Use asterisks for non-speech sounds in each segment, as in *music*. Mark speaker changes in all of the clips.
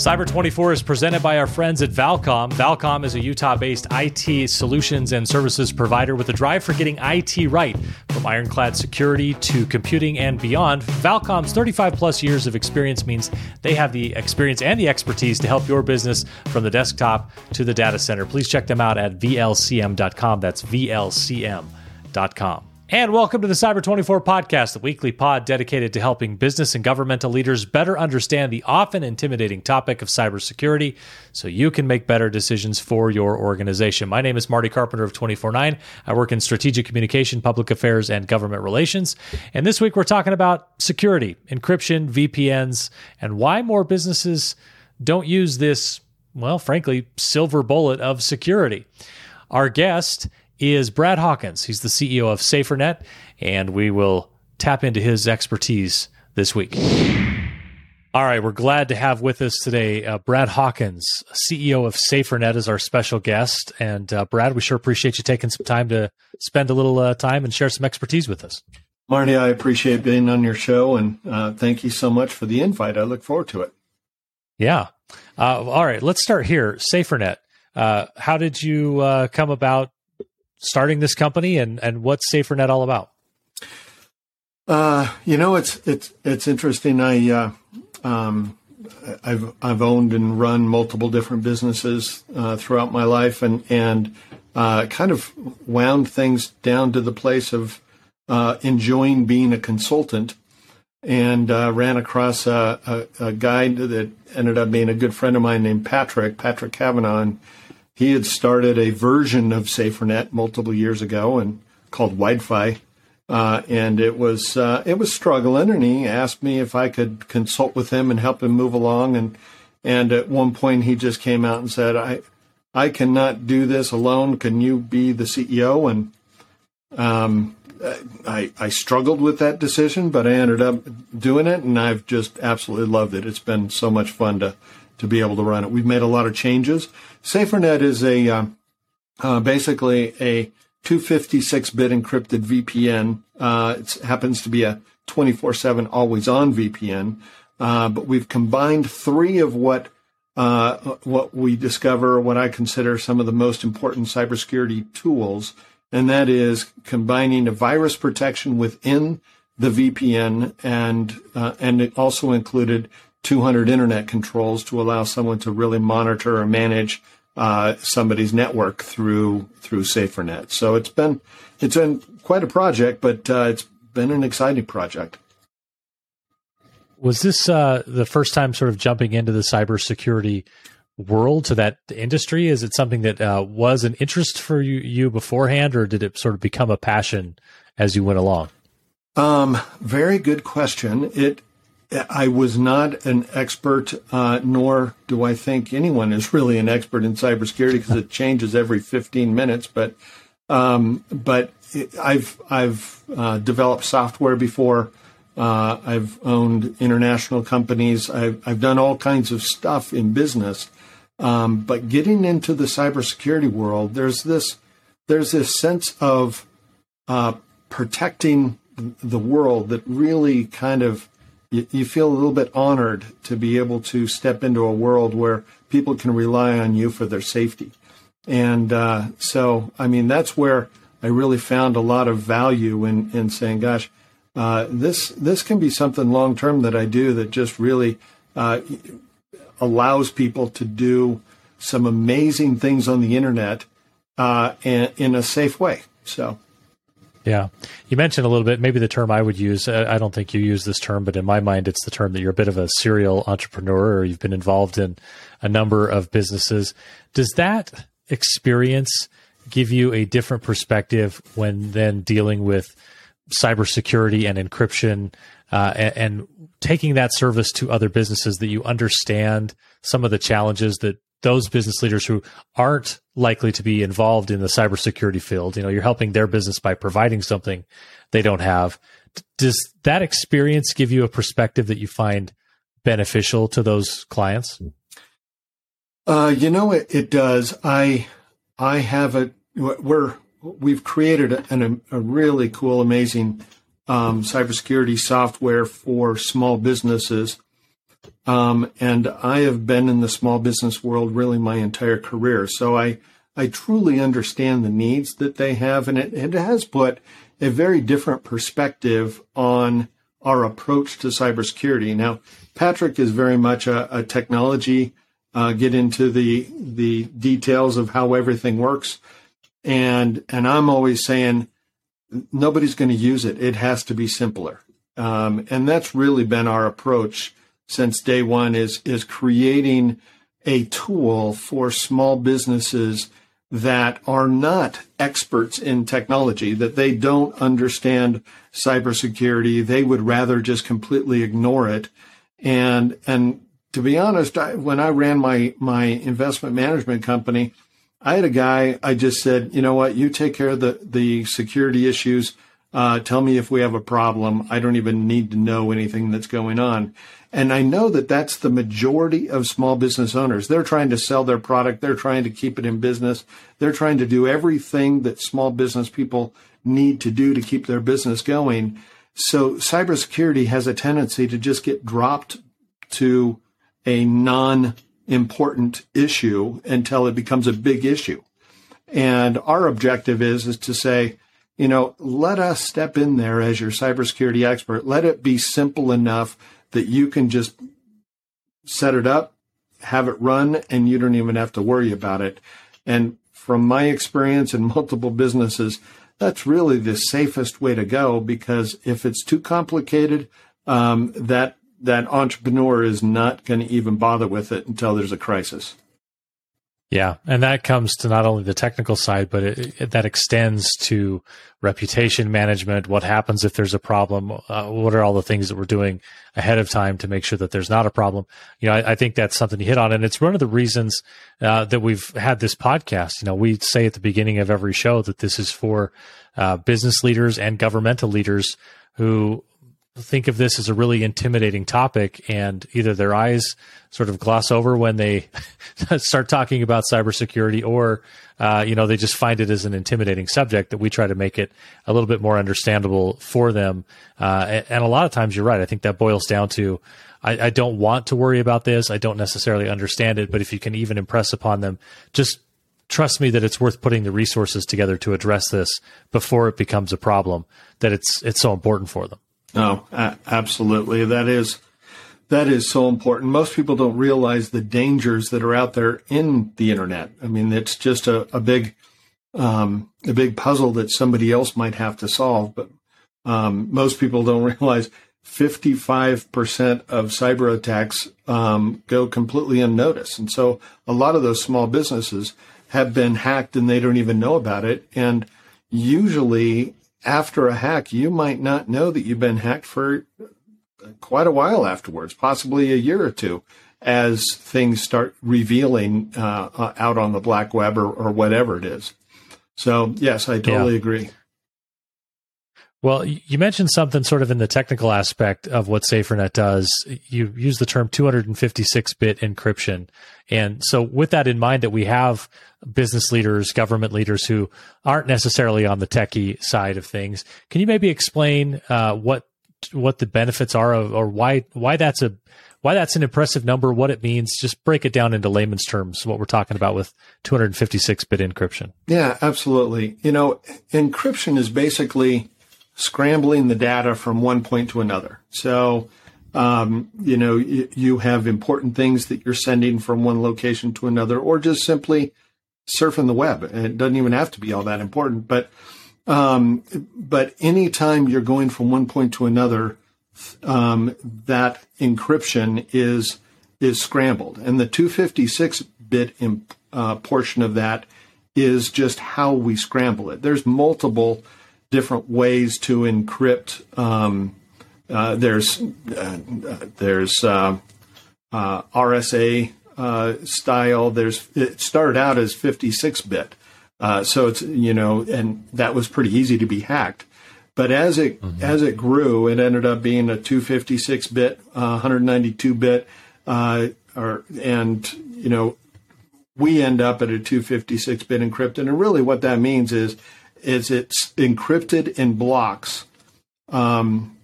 Speaker 1: Cyber 24 is presented by our friends at Valcom. Valcom is a Utah based IT solutions and services provider with a drive for getting IT right. From ironclad security to computing and beyond, Valcom's 35 plus years of experience means they have the experience and the expertise to help your business from the desktop to the data center. Please check them out at VLCM.com. That's VLCM.com. And welcome to the Cyber 24 podcast, the weekly pod dedicated to helping business and governmental leaders better understand the often intimidating topic of cybersecurity so you can make better decisions for your organization. My name is Marty Carpenter of 249. I work in strategic communication, public affairs, and government relations. And this week we're talking about security, encryption, VPNs, and why more businesses don't use this, well, frankly, silver bullet of security. Our guest is Brad Hawkins. He's the CEO of SaferNet, and we will tap into his expertise this week. All right, we're glad to have with us today uh, Brad Hawkins, CEO of SaferNet, as our special guest. And uh, Brad, we sure appreciate you taking some time to spend a little uh, time and share some expertise with us.
Speaker 2: Marty, I appreciate being on your show, and uh, thank you so much for the invite. I look forward to it.
Speaker 1: Yeah. Uh, all right, let's start here. SaferNet. Uh, how did you come about starting this company and, and what's SaferNet all about?
Speaker 2: Uh, you know, it's it's it's interesting. I uh, um, I've I've owned and run multiple different businesses uh, throughout my life, and and uh, kind of wound things down to the place of uh, enjoying being a consultant, and uh, ran across a, a, a, guy that ended up being a good friend of mine named Patrick Patrick Kavanaugh. And, he had started a version of SaferNet multiple years ago and called Wi-Fi, uh, and it was uh, it was struggling. And he asked me if I could consult with him and help him move along. And and at one point he just came out and said, "I I cannot do this alone. Can you be the CEO?" And um, I I struggled with that decision, but I ended up doing it, and I've just absolutely loved it. It's been so much fun to to be able to run it. We've made a lot of changes. SaferNet is a uh, uh, basically a 256-bit encrypted VPN. Uh, it happens to be a 24/7 always-on VPN, but we've combined three of what uh, what we discover, what I consider some of the most important cybersecurity tools, and that is combining a virus protection within the VPN, and uh, and it also included 200 internet controls to allow someone to really monitor or manage uh, somebody's network through through SaferNet. So it's been it's been quite a project, but uh, it's been an exciting project.
Speaker 1: Was this uh, the first time sort of jumping into the cybersecurity world to that industry? Is it something that uh, was an interest for you, you beforehand, or did it sort of become a passion as you went along?
Speaker 2: Um, very good question. It I was not an expert, uh, nor do I think anyone is really an expert in cybersecurity because it changes every 15 minutes. But um, but I've I've uh, developed software before. Uh, I've owned international companies. I've I've done all kinds of stuff in business. Um, but getting into the cybersecurity world, there's this there's this sense of uh, protecting the world that really kind of you, you feel a little bit honored to be able to step into a world where people can rely on you for their safety. And uh, so, I mean, that's where I really found a lot of value in, in saying, gosh, uh, this this can be something long term that I do that just really uh, allows people to do some amazing things on the internet uh, in, in a safe way. So
Speaker 1: yeah. You mentioned a little bit, maybe the term I would use. I don't think you use this term, but in my mind, it's the term that you're a bit of a serial entrepreneur or you've been involved in a number of businesses. Does that experience give you a different perspective when then dealing with cybersecurity and encryption uh, and, and taking that service to other businesses that you understand some of the challenges that those business leaders who aren't likely to be involved in the cybersecurity field. You know, you're helping their business by providing something they don't have. Does that experience give you a perspective that you find beneficial to those clients?
Speaker 2: Uh, you know, it, it does. I I have a we're we've created a, a really cool, amazing um, cybersecurity software for small businesses Um, and I have been in the small business world really my entire career. So I, I truly understand the needs that they have. And it, it has put a very different perspective on our approach to cybersecurity. Now, Patrick is very much a, a technology, uh, get into the, the details of how everything works. And, and I'm always saying nobody's going to use it. It has to be simpler. Um, and that's really been our approach since day one is, is creating a tool for small businesses that are not experts in technology, that they don't understand cybersecurity. They would rather just completely ignore it. And, and to be honest, I, when I ran my, my investment management company, I had a guy, I just said, you know what, you take care of the, the security issues. Uh, tell me if we have a problem. I don't even need to know anything that's going on. And I know that that's the majority of small business owners. They're trying to sell their product. They're trying to keep it in business. They're trying to do everything that small business people need to do to keep their business going. So cybersecurity has a tendency to just get dropped to a non important issue until it becomes a big issue. And our objective is, is to say, you know, let us step in there as your cybersecurity expert. Let it be simple enough that you can just set it up, have it run, and you don't even have to worry about it. And from my experience in *laughs* multiple businesses, that's really the safest way to go because if it's too complicated, um, that that entrepreneur is not going to even bother with it until there's a crisis.
Speaker 1: Yeah, and that comes to not only the technical side, but it, it, that extends to reputation management. What happens if there's a problem? Uh, what are all the things that we're doing ahead of time to make sure that there's not a problem? You know, I, I think that's something you hit on, and it's one of the reasons uh, that we've had this podcast. You know, we say at the beginning of every show that this is for uh, business leaders and governmental leaders who think of this as a really intimidating topic and either their eyes sort of gloss over when they *laughs* start talking about cybersecurity or uh, you know they just find it as an intimidating subject that we try to make it a little bit more understandable for them. Uh, and, a lot of times you're right. I think that boils down to I, I don't want to worry about this. I don't necessarily understand it but if you can even impress upon them just trust me that it's worth putting the resources together to address this before it becomes a problem that it's it's so important for them
Speaker 2: no, a- absolutely. That is that is so important. Most people don't realize the dangers that are out there in the internet. I mean, it's just a, a big um, a big puzzle that somebody else might have to solve. But um, most people don't *laughs* realize 55% of cyber attacks um, go completely unnoticed. And so a lot of those small businesses have been hacked and they don't even know about it. And usually after a hack, you might not know that you've been hacked for quite a while afterwards, possibly a year or two, as things start revealing uh, out on the black web or, or, whatever it is. So, yes, I totally yeah. agree.
Speaker 1: Well, you mentioned something sort of in the technical aspect of what SaferNet does. You use the term 256 bit encryption. And so, with that in mind, that we have business leaders, government leaders who aren't necessarily on the techie side of things, can you maybe explain uh, what what the benefits are of, or why why that's a why that's an impressive number, what it means? Just break it down into layman's terms, what we're talking about with 256 bit encryption.
Speaker 2: Yeah, absolutely. You know, encryption is basically scrambling the data from one point to another. So, um, you know, you, have important things that you're sending from one location to another, or just simply surfing the web. It doesn't even have to be all that important, but um, but anytime you're going from one point to another, um, that encryption is is scrambled, and the 256 bit imp, uh, portion of that is just how we scramble it. There's multiple different ways to encrypt. Um, uh, there's uh, there's uh, uh RSA uh, style. There's it started out as 56 bit, uh, so it's you know, and that was pretty easy to be hacked. But as it mm-hmm. as it grew, it ended up being a 256 bit, 192 bit, or and you know, we end up at a 256 bit encrypted. And really, what that means is is it's encrypted in blocks um,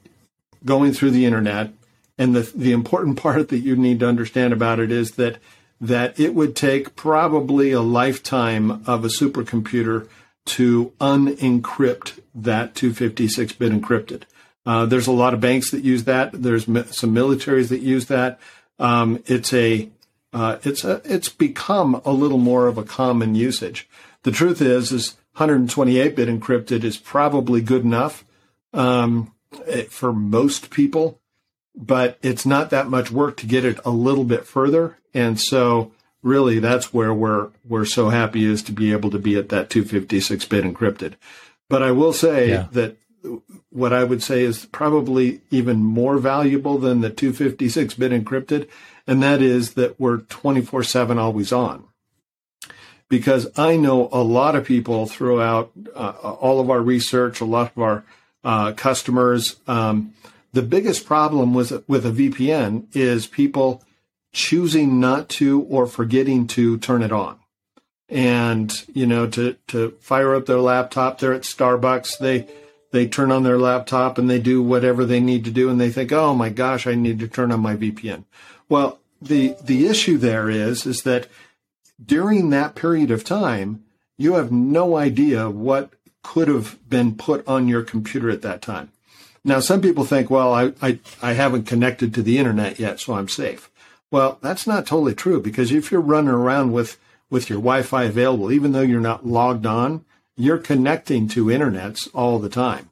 Speaker 2: going through the internet, And the the important *laughs* part that you need to understand about it is that that it would take probably a lifetime of a supercomputer to unencrypt that 256-bit encrypted. Uh, there's a lot of banks that use that. There's mi- some militaries that use that. Um, it's a uh, it's a it's become a little more of a common usage. The truth is, is 128-bit encrypted is probably good enough um, for most people, but it's not that much work to get it a little bit further. And so, really, that's where we're we're so happy is to be able to be at that 256-bit encrypted. But I will say yeah. that what I would say is probably even more valuable than the 256-bit encrypted, and that is that we're 24/7 always on because I know a lot of people throughout uh, all of our research, a lot of our uh, customers. Um, the biggest problem with with a VPN is people choosing not to or forgetting to turn it on. And you know, to to fire up their laptop, they're at Starbucks. They they turn on their laptop and they do whatever they need to do, and they think, "Oh my gosh, I need to turn on my VPN." Well, the the issue there is is that during that period of time, you have no idea what could have been put on your computer at that time. Now, some people think, well, I, I, I haven't connected to the internet yet, so I'm safe. Well, that's not totally true because if you're running around with, with your Wi-Fi available, even though you're not logged on, you're connecting to internets all the time.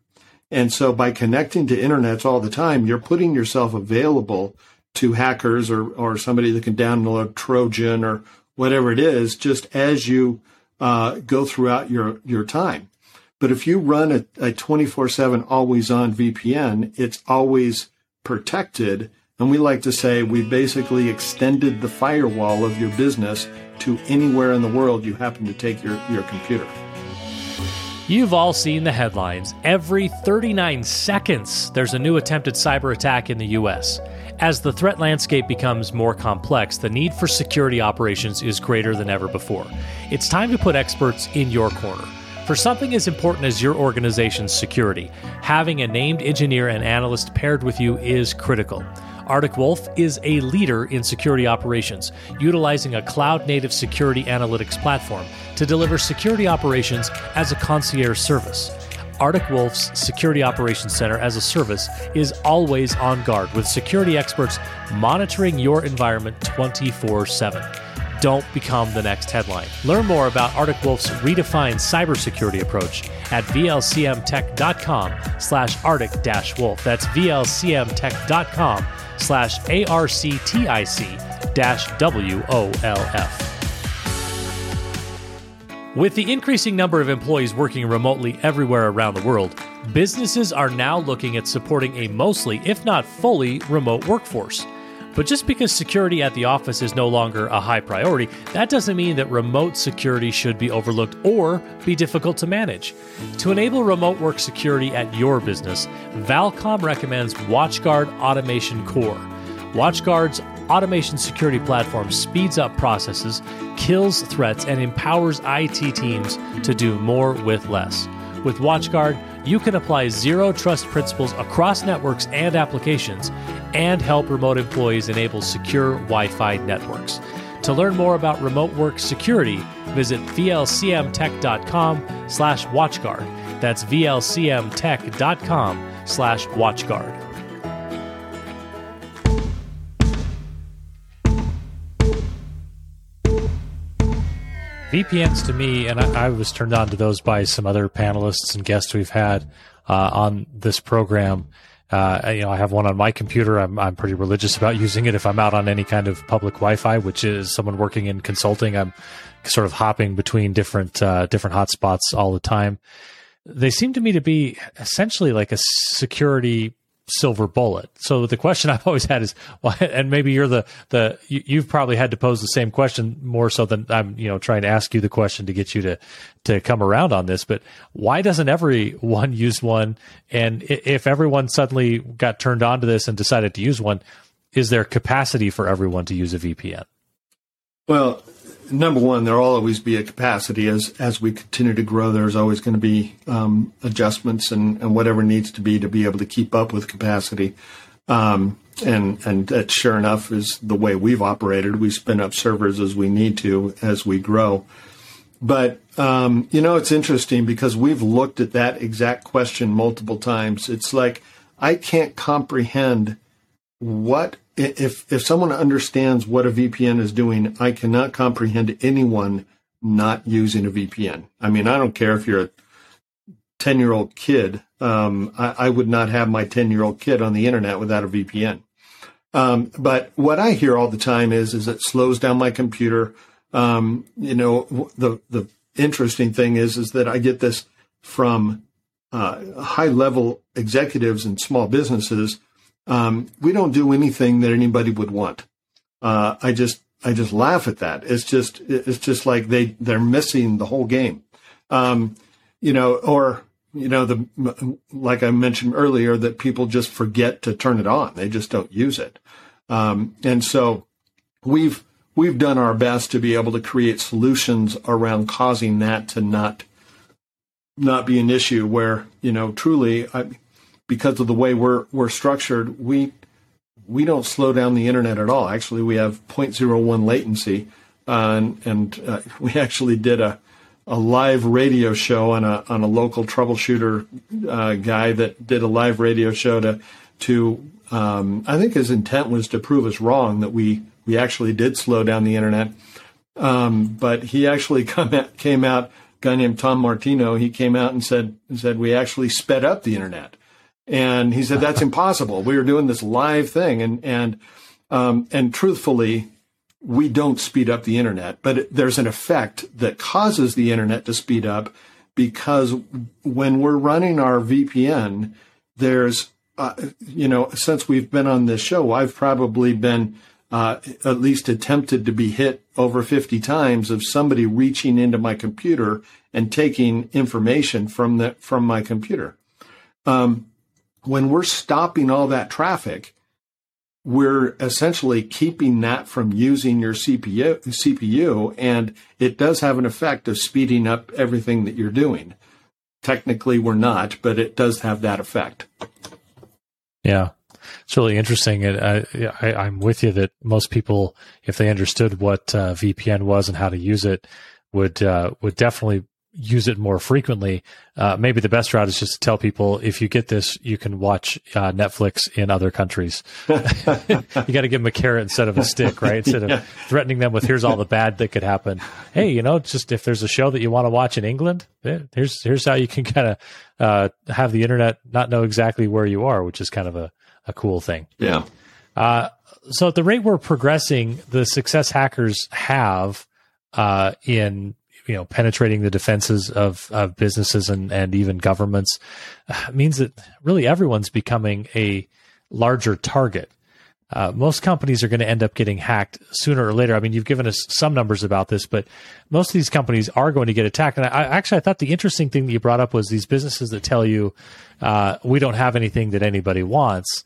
Speaker 2: And so by connecting to internets all the time, you're putting yourself available to hackers or, or somebody that can download Trojan or whatever it is, just as you uh, go throughout your, your time. But if you run a 24 7 always on VPN, it's always protected. And we like to say we basically extended the firewall of your business to anywhere in the world you happen to take your, your computer.
Speaker 1: You've all seen the headlines. Every 39 seconds, there's a new attempted cyber attack in the U.S. As the threat landscape becomes more complex, the need for security operations is greater than ever before. It's time to put experts in your corner. For something as important as your organization's security, having a named engineer and analyst paired with you is critical. Arctic Wolf is a leader in security operations, utilizing a cloud native security analytics platform to deliver security operations as a concierge service. Arctic Wolf's Security Operations Center as a service is always on guard with security experts monitoring your environment 24 7. Don't become the next headline. Learn more about Arctic Wolf's redefined cybersecurity approach at vlcmtech.com slash arctic wolf. That's vlcmtech.com slash arctic dash wolf. With the increasing number of employees working remotely everywhere around the world, businesses are now looking at supporting a mostly, if not fully, remote workforce. But just because security at the office is no longer a high priority, that doesn't mean that remote security should be overlooked or be difficult to manage. To enable remote work security at your business, Valcom recommends WatchGuard Automation Core. WatchGuard's automation security platform speeds up processes, kills threats, and empowers IT teams to do more with less. With WatchGuard, you can apply zero trust principles across networks and applications and help remote employees enable secure Wi Fi networks. To learn more about remote work security, visit vlcmtech.com slash watchguard. That's vlcmtech.com slash watchguard. VPNs to me, and I, I, was turned on to those by some other panelists and guests we've had uh, on this program. Uh, you know, I have one on my computer. I'm, I'm pretty religious about using it. If I'm out on any kind of public Wi-Fi, which is someone working in consulting, I'm sort of hopping between different uh, different hotspots all the time. They seem to me to be essentially like a security silver bullet. So the question *laughs* I've always had is, well, and maybe you're the the you, have probably had to pose the same question more so than I'm you know trying to ask you the question to get you to to come around on this. But why doesn't everyone *laughs* use one? And if everyone suddenly got turned on to this and decided to use one, is there capacity for everyone to use a VPN?
Speaker 2: Well, number one, there'll always be a capacity as as we continue to grow. There's always going to be um, adjustments and, and whatever needs to be to be able to keep up with capacity. Um, and and that sure enough is the way we've operated. We spin up servers as we need to as we grow. But um, you know, it's interesting because we've looked at that exact question multiple times. It's like I can't comprehend what if if someone understands what a VPN is doing. I cannot comprehend anyone not using a VPN. I mean, I don't care if you're a ten year old kid. Um, I, I, would not have my ten year old kid on the internet without a VPN. Um, but what I hear all the time is is it slows down my computer. Um, you know, the the interesting thing is is that I get this from uh, high level executives and small businesses. Um, we don't do anything that anybody would want. Uh, I just I just laugh at that. It's just it's just like they they're missing the whole game. Um, you know, or you know the like I mentioned earlier that people just forget to turn it on. They just don't use it. Um, and so we've we've done our best to be able to create solutions around causing that to not not be an issue where you know truly I, because of the way we're we're structured we we don't slow down the internet at all actually we have 0.01 latency uh, and, and uh, *laughs* we actually did a a live radio show on a on a local troubleshooter uh, guy that did a live radio show to to um, I think his intent was to prove us wrong that we we actually did slow down the internet. Um, but he actually *laughs* came out, a guy named Tom Martino, he came out and said said we actually sped up the internet. And he said that's impossible. We were doing this live thing, and and um, and truthfully, we don't speed up the internet, but there's an effect that causes the internet to speed up because when we're running our VPN, there's, uh, you know, since we've been on this show, I've probably been uh, at least attempted to be hit over 50 times of somebody reaching into my computer and taking information from the from my computer. Um, when we're stopping all that traffic, we're essentially keeping that from using your CPU, CPU, and it does have an effect of speeding up everything that you're doing. Technically, we're not, but it does have that effect.
Speaker 1: Yeah, it's really interesting. And I, I, am with you that most people, if they understood what uh, VPN was and how to use it, would uh, would definitely use it more frequently. Uh, maybe the best route is just to tell people if you get this, you can watch uh, Netflix in other countries. *laughs* *laughs* you got to give them a carrot instead of a stick, right? Instead *laughs* yeah. of threatening them with here's all the bad that could happen. Hey, you know, just if there's a show that you want to watch in England, here's here's how you can kind of uh, have the internet not know exactly where you are, which is kind of a, a cool thing.
Speaker 2: Yeah. Uh,
Speaker 1: so at the rate we're progressing, the success hackers have uh, in you know penetrating the defenses of, of businesses and, and even governments uh, means that really everyone's becoming a larger target. Uh, most companies are going to end up getting hacked sooner or later. I mean, you've given us some numbers about this, but most of these companies are going to get attacked. And I, actually, I thought the interesting thing that you brought up was these businesses that tell you uh, we don't have anything that anybody wants.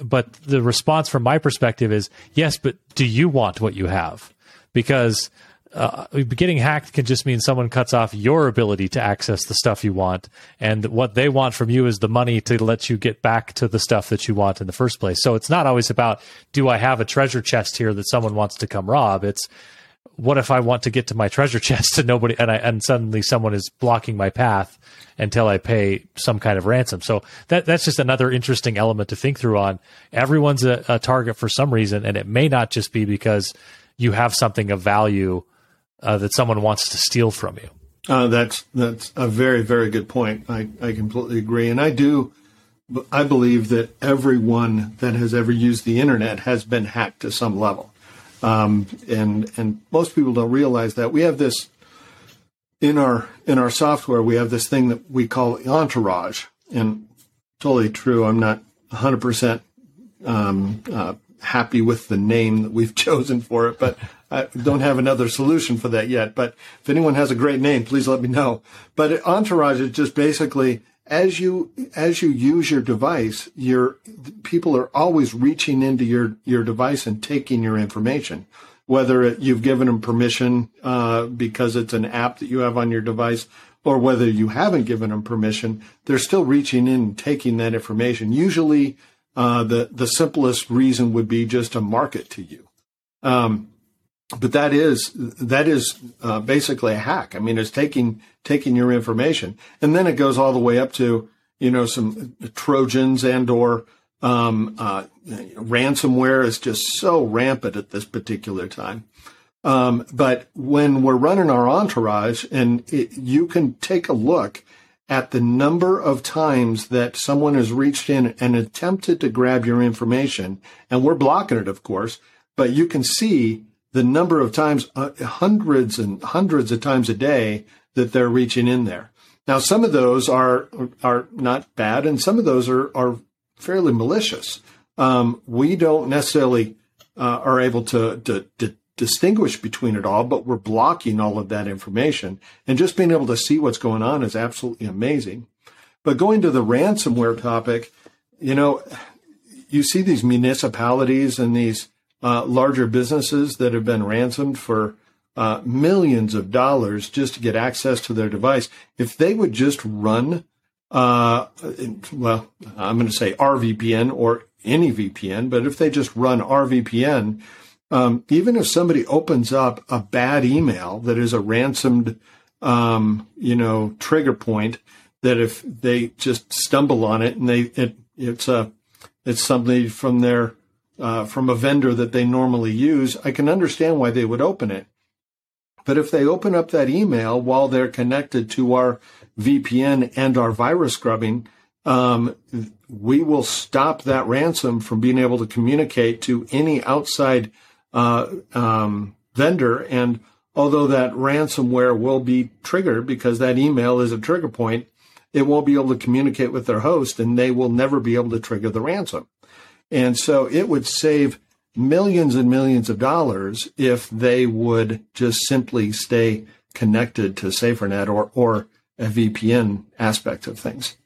Speaker 1: But the response from my perspective is yes, but do you want what you have? Because uh, getting hacked can just mean someone cuts off your ability to access the stuff you want, and what they want from you is the money to let you get back to the stuff that you want in the first place. So it's not always about do I have a treasure chest here that someone wants to come rob. It's what if I want to get to my treasure *laughs* chest and nobody and I and suddenly someone is blocking my path until I pay some kind of ransom. So that that's just another interesting element to think through on. Everyone's a, a target for some reason, and it may not just be because you have something of value uh, that someone wants to steal from you.
Speaker 2: Uh, that's that's a very very good point. I, I completely agree, and I do. I believe that everyone that has ever used the internet has been hacked to some level, um, and and most people don't realize that we have this in our in our software. We have this thing that we call entourage, and totally true. I'm not 100 um, uh, happy with the name that we've *laughs* chosen for it, but I don't have another solution for that yet. But if anyone has a great name, please let me know. But Entourage is just basically as you as you use your device, your people are always reaching into your your device and taking your information. Whether it, you've given them permission uh, because it's an app that you have on your device, or whether you haven't given them permission, they're still reaching in and taking that information. Usually, uh, the the simplest reason would be just to market to you. Um, but that is that is uh, basically a hack. I mean, it's taking taking your information, and then it goes all the way up to you know some Trojans and or um, uh, ransomware is just so rampant at this particular time. Um, but when we're running our entourage, and it, you can take a look at the number of times that someone has reached in and attempted to grab your information, and we're blocking it, of course, but you can see the number of times, uh, hundreds and hundreds of times a day that they're reaching in there. Now, some of those are are not bad, and some of those are are fairly malicious. Um, we don't necessarily uh, are able to, to, to distinguish between it all, but we're blocking all of that information, and just being able to see what's going on is absolutely amazing. But going to the ransomware topic, you know, you see these municipalities and these uh, larger businesses that have been ransomed for uh, millions of dollars just to get access to their device. If they would just run, uh, well, I'm going to say our VPN or any VPN, but if they just run our VPN, um, even if somebody opens up a bad email that is a ransomed, um, you know, trigger point, that if they just stumble on it and they it, it's a it's somebody from their uh, from a vendor that they normally use, I can understand why they would open it. But if they open up that email while they're connected to our VPN and our virus scrubbing, um, we will stop that ransom from being able to communicate to any outside uh, um, vendor. And although that ransomware will be triggered because that email is a trigger point, it won't be able to communicate with their host and they will never be able to trigger the ransom. And so it would save millions and millions of dollars if they would just simply stay connected to SaferNet or, or a VPN aspect of things.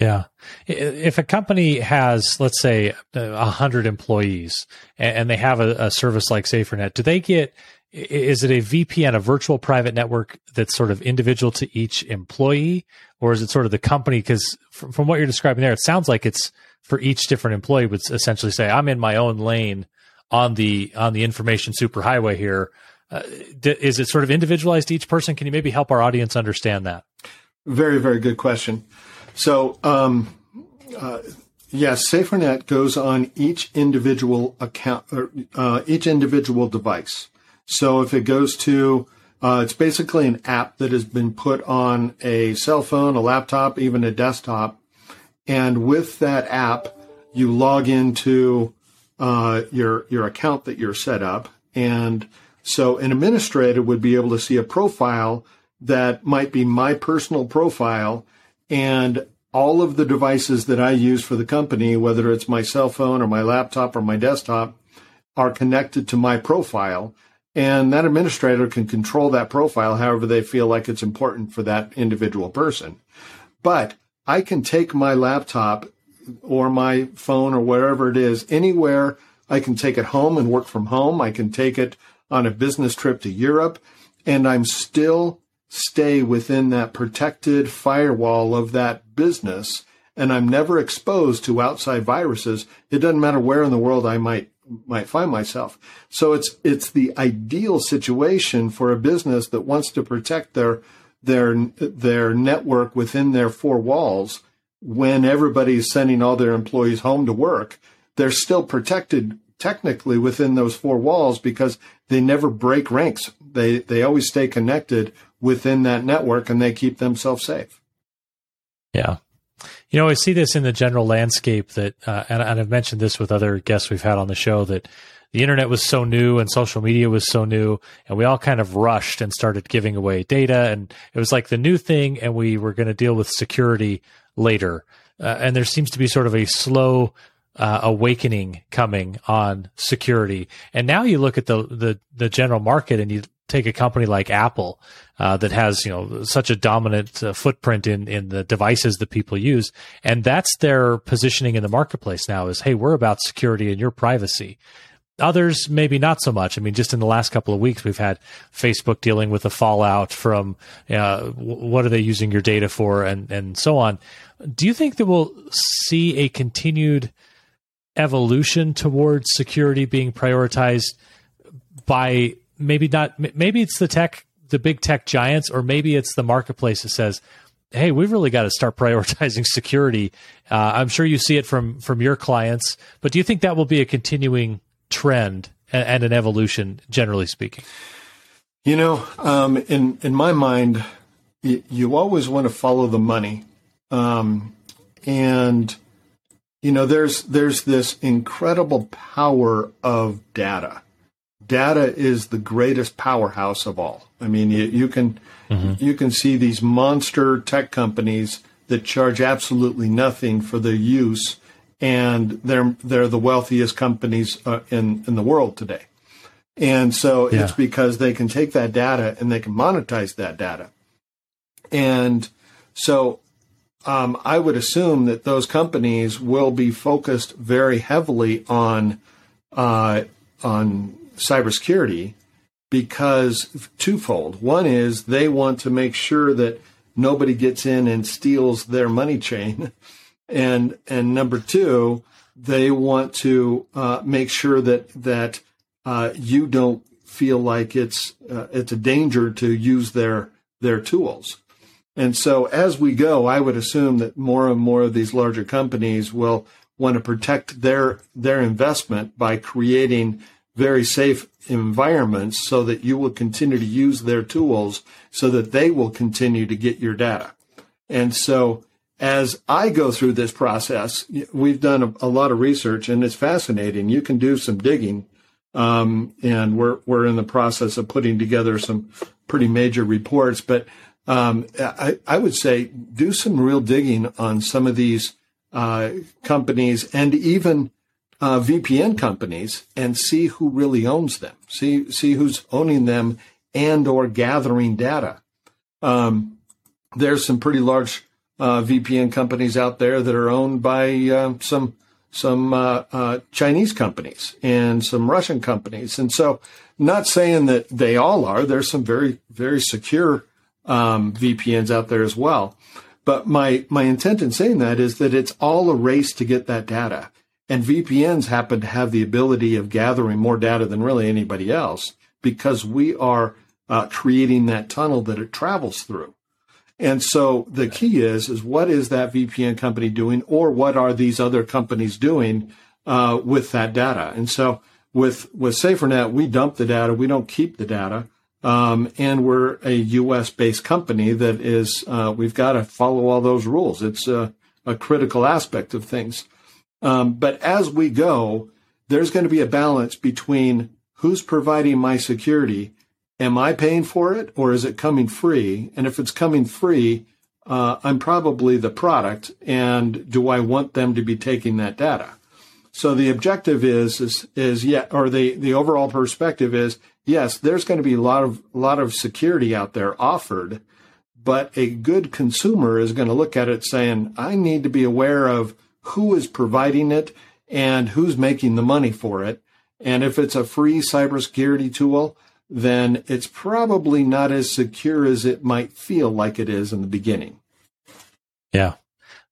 Speaker 1: Yeah. If a company has, let's say, a hundred employees and they have a, a, service like SaferNet, do they get, is it a VPN, a virtual private network that's sort of individual to each employee? Or is it sort of the company? Because from, what you're describing there, it sounds like it's for each different employee would essentially say, I'm in my own lane on the, on the information superhighway here. Uh, is it sort of individualized to each person? Can you maybe help our audience understand that?
Speaker 2: Very, very good question. So, um, uh, yes, SaferNet goes on each individual account, uh, each individual device. So if it goes to, uh, it's basically an app that has been put on a cell phone, a laptop, even a desktop. And with that app, you log into uh, your your account that you're set up, and so an administrator would be able to see a profile that might be my personal profile, and all of the devices that I use for the company, whether it's my cell phone or my laptop or my desktop, are connected to my profile. And that administrator can control that profile however they feel like it's important for that individual person. But I can take my laptop or my phone or wherever it is anywhere. I can take it home and work from home. I can take it on a business trip to Europe and I'm still stay within that protected firewall of that business and I'm never exposed to outside viruses. It doesn't matter where in the world I might might find myself. So it's it's the ideal situation for a business that wants to protect their their their network within their four walls when everybody's sending all their employees home to work. They're still protected technically within those four walls because they never break ranks. They they always stay connected within that network and they keep themselves safe.
Speaker 1: Yeah. You know, I see this in the general landscape that, uh, and, and I've mentioned this with other guests we've had on the show that the internet was so new and social media was so new and we all kind of rushed and started giving away data and it was like the new thing and we were going to deal with security later. Uh, and there seems to be sort of a slow uh, awakening coming on security. And now you look at the, the, the general market and you take a company like Apple uh, that has you know such a dominant uh, footprint in in the devices that people use, and that's their positioning in the marketplace now is hey we're about security and your privacy. Others maybe not so much. I mean, just in the last couple of weeks, we've had Facebook dealing with the fallout from uh, what are they using your data for, and and so on. Do you think that we'll see a continued evolution towards security being prioritized by maybe not maybe it's the tech the big tech giants or maybe it's the marketplace that says hey we've really got to start prioritizing *laughs* security. Uh, i'm sure you see it from from your clients but do you think that will be a continuing trend and, and an evolution generally speaking?
Speaker 2: You know um, in in my mind you, always want to follow the money. Um, and you know there's there's this incredible power of data data is the greatest powerhouse of all i mean you, you can mm-hmm. you can see these monster tech companies that charge absolutely nothing for their use and they're they're the wealthiest companies uh, in in the world today and so yeah. it's because they can take that data and they can monetize that data and so um, I would assume that those companies will be focused very heavily on uh, on cybersecurity because twofold. One is they want to make sure that nobody gets in and steals their money chain, *laughs* and and number two, they want to uh, make sure that that uh, you don't feel like it's uh, it's a danger to use their their tools. And so as we go, I would assume that more and more of these larger companies will want to protect their their investment by creating very safe environments so that you will continue to use their tools so that they will continue to get your data. And so as I go through this process, we've done a, a lot of research and it's fascinating. You can do some digging. Um, and we're, we're in the process of putting together some pretty major reports, but um, I, I, would say do some real digging on some of these uh, companies and even uh, VPN companies and see who really owns them. See see who's owning them and or gathering data. Um, there's some pretty large uh, VPN companies out there that are owned by uh, some some uh, uh, Chinese companies and some Russian companies, and so not saying that they all are. There's some very very secure um, VPNs out there as well. But my my intent in saying that is that it's all a race to get that data, and VPNs happen to have the ability of gathering more data than really anybody else because we are uh, creating that tunnel that it travels through. And so the key is is what is that VPN company doing, or what are these other companies doing uh, with that data? And so with with SaferNet, we dump the data, we don't keep the data. Um, and we're a U.S. based company that is, uh, we've got to follow all those rules. It's a, a critical aspect of things. Um, but as we go, there's going to be a balance between who's providing my security. Am I paying for it or is it coming free? And if it's coming free, uh, I'm probably the product. And do I want them to be taking that data? So the objective is, is, is yeah, or the, the overall perspective is, yes, there's going to be a lot of, a lot of security out there offered, but a good consumer is going to look at it saying, I need to be aware of who is providing it and who's making the money for it. And if it's a free cybersecurity tool, then it's probably not as secure as it might feel like it is in the beginning.
Speaker 1: Yeah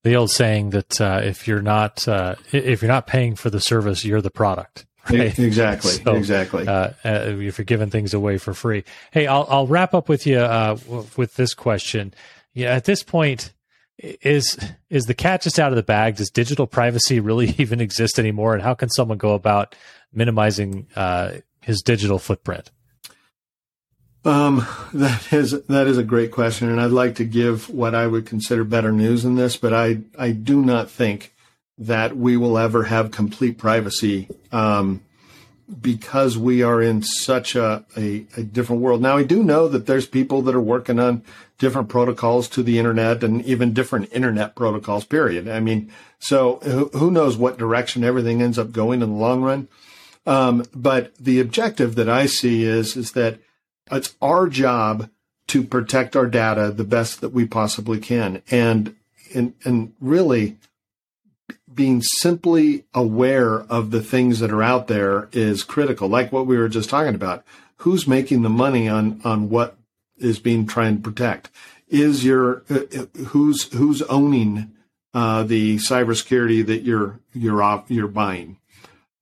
Speaker 1: the old saying that uh, if you're not uh, if you're not paying for the service, you're the product. *laughs*
Speaker 2: Right? Exactly. So, exactly. Uh,
Speaker 1: uh, if you're giving things away for free. Hey, I'll I'll wrap up with you uh, with this question. Yeah, at this point, is is the cat just out of the bag? Does digital privacy really *laughs* even exist anymore? And how can someone go about minimizing uh, his digital footprint?
Speaker 2: Um, that is that is a great question, and I'd like to give what I would consider better news in this, but I I do not think that we will ever have complete privacy um, because we are in such a, a, a different world. Now, I do know that there's people that are working on different protocols to the internet and even different internet protocols, period. I mean, so who, who knows what direction everything ends up going in the long run. Um, but the objective that I see is, is that it's our job to protect our data the best that we possibly can. And, and, and really being simply aware of the things that are out there is critical. Like what we were just talking about. Who's making the money on, on what is being trying to protect? Is your, uh, who's, who's owning uh, the cybersecurity that you're you're off, you're buying.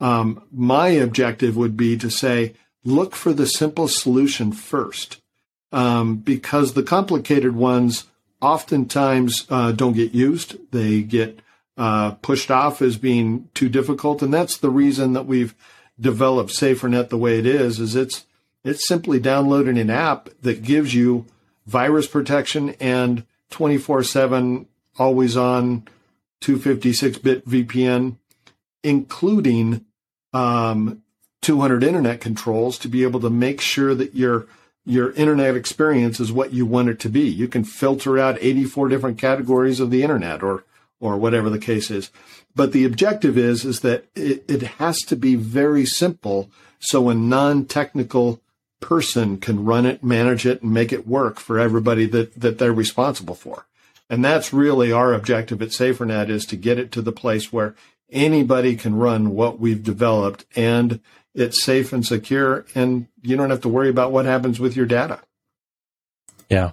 Speaker 2: Um, my objective would be to say, look for the simple solution first, um, because the complicated ones oftentimes uh, don't get used. They get uh, pushed off as being too difficult, and that's the reason that we've developed SaferNet the way it is. Is it's it's simply downloading an app that gives you virus protection and 24/7 always on 256-bit VPN, including um, 200 internet controls to be able to make sure that your your internet experience is what you want it to be. You can filter out 84 different categories of the internet or or whatever the case is. But the objective is is that it, it has to be very simple so a non-technical person can run it, manage it, and make it work for everybody that, that they're responsible for. And that's really our objective at SaferNet is to get it to the place where anybody can run what we've developed and it's safe and secure and you don't have to worry about what happens with your data.
Speaker 1: Yeah.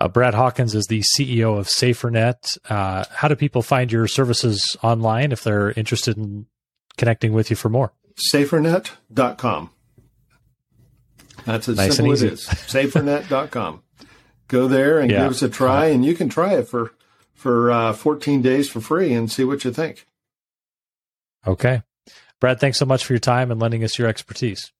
Speaker 1: Uh, Brad Hawkins is the CEO of SaferNet. Uh, how do people find your services online if they're interested in connecting with you for more?
Speaker 2: SaferNet.com. That's as nice simple as it is. SaferNet.com. Go there and yeah. give us a try, and you can try it for for uh, 14 days for free and see what you think.
Speaker 1: Okay, Brad, thanks so much for your time and lending us your expertise.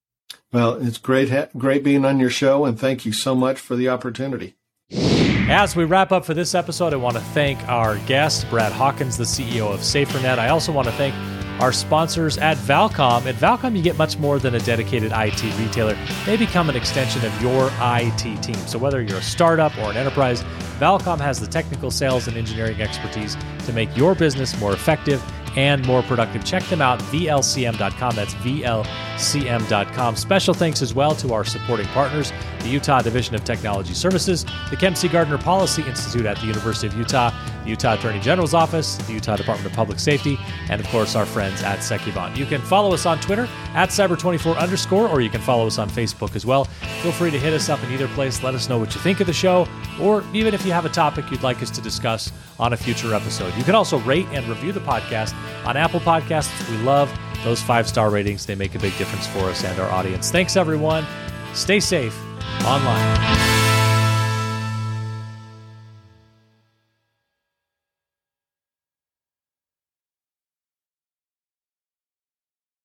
Speaker 2: Well, it's great ha- great being on your show, and thank you so much for the opportunity.
Speaker 1: As we wrap up for this episode, I want to thank our guest, Brad Hawkins, the CEO of SaferNet. I also want to thank our sponsors at Valcom. At Valcom, you get much more than a dedicated IT retailer. They become an extension of your IT team. So whether you're a startup or an enterprise, Valcom has the technical sales and engineering expertise to make your business more effective and more productive. Check them out, VLCM.com. That's VLCM.com. Special thanks as well to our supporting partners, the Utah Division of Technology Services, the Kem C. Gardner Policy Institute at the University of Utah, the Utah Attorney General's Office, the Utah Department of Public Safety, and of course our friends at Secuvant. You can follow us on Twitter at Cyber24 underscore, or you can follow us on Facebook as well. Feel free to hit us up in either place. Let us know what you think of the show, or even if you have a topic you'd like us to discuss on a future episode. You can also rate and review the podcast on Apple Podcasts. We love those five star ratings, they make a big difference for us and our audience. Thanks, everyone. Stay safe online.